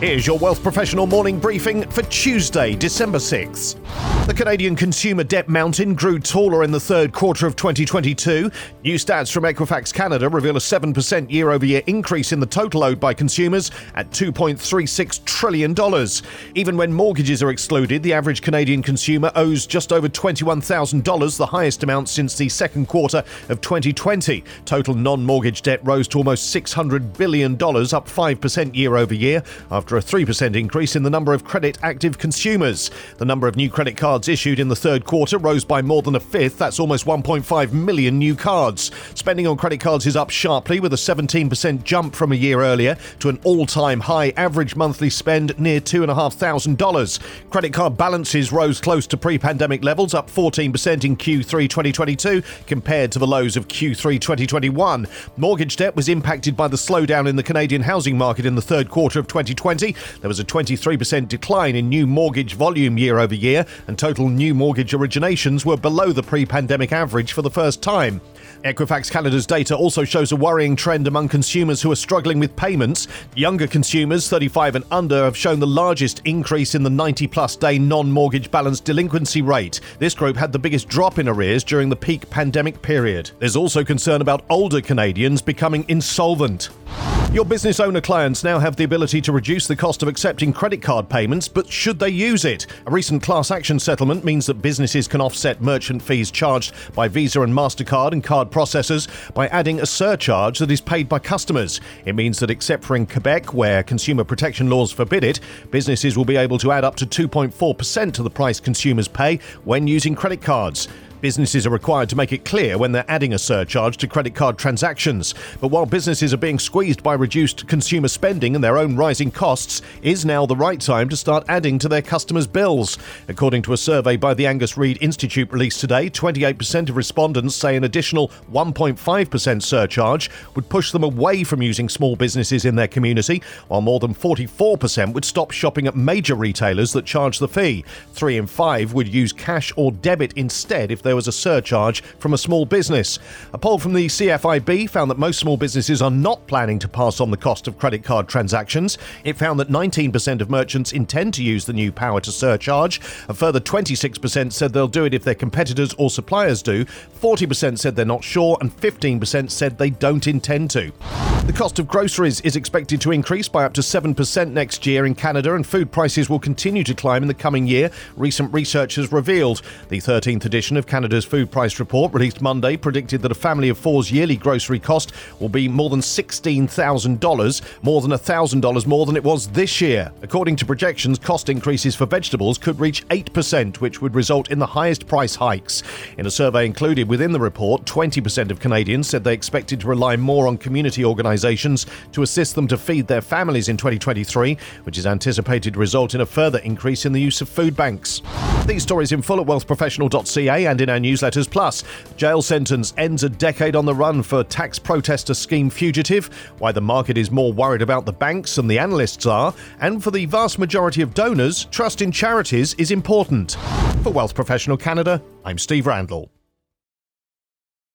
Here's your Wealth Professional morning briefing for Tuesday, December 6th. The Canadian consumer debt mountain grew taller in the third quarter of 2022. New stats from Equifax Canada reveal a 7% year over year increase in the total owed by consumers at $2.36 trillion. Even when mortgages are excluded, the average Canadian consumer owes just over $21,000, the highest amount since the second quarter of 2020. Total non mortgage debt rose to almost $600 billion, up 5% year over year, after a 3% increase in the number of credit active consumers. The number of new credit cards issued in the third quarter rose by more than a fifth. That's almost 1.5 million new cards. Spending on credit cards is up sharply, with a 17% jump from a year earlier to an all time high average monthly spend near $2,500. Credit card balances rose close to pre pandemic levels, up 14% in Q3 2022 compared to the lows of Q3 2021. Mortgage debt was impacted by the slowdown in the Canadian housing market in the third quarter of 2020. There was a 23% decline in new mortgage volume year over year, and total new mortgage originations were below the pre pandemic average for the first time. Equifax Canada's data also shows a worrying trend among consumers who are struggling with payments. Younger consumers, 35 and under, have shown the largest increase in the 90 plus day non mortgage balance delinquency rate. This group had the biggest drop in arrears during the peak pandemic period. There's also concern about older Canadians becoming insolvent. Your business owner clients now have the ability to reduce the cost of accepting credit card payments, but should they use it? A recent class action settlement means that businesses can offset merchant fees charged by Visa and MasterCard and card processors by adding a surcharge that is paid by customers. It means that, except for in Quebec, where consumer protection laws forbid it, businesses will be able to add up to 2.4% to the price consumers pay when using credit cards. Businesses are required to make it clear when they're adding a surcharge to credit card transactions. But while businesses are being squeezed by reduced consumer spending and their own rising costs, is now the right time to start adding to their customers' bills. According to a survey by the Angus Reid Institute released today, 28% of respondents say an additional 1.5% surcharge would push them away from using small businesses in their community, while more than 44% would stop shopping at major retailers that charge the fee. Three in five would use cash or debit instead if they there was a surcharge from a small business. A poll from the CFIB found that most small businesses are not planning to pass on the cost of credit card transactions. It found that 19% of merchants intend to use the new power to surcharge. A further 26% said they'll do it if their competitors or suppliers do. 40% said they're not sure, and 15% said they don't intend to. The cost of groceries is expected to increase by up to 7% next year in Canada, and food prices will continue to climb in the coming year, recent research has revealed. The 13th edition of Canada's Food Price Report, released Monday, predicted that a family of four's yearly grocery cost will be more than $16,000, more than $1,000 more than it was this year. According to projections, cost increases for vegetables could reach 8%, which would result in the highest price hikes. In a survey included within the report, 20% of Canadians said they expected to rely more on community organisations organisations to assist them to feed their families in 2023, which is anticipated to result in a further increase in the use of food banks. These stories in full at wealthprofessional.ca and in our newsletters. Plus, jail sentence ends a decade on the run for tax protester scheme fugitive, why the market is more worried about the banks than the analysts are, and for the vast majority of donors, trust in charities is important. For Wealth Professional Canada, I'm Steve Randall.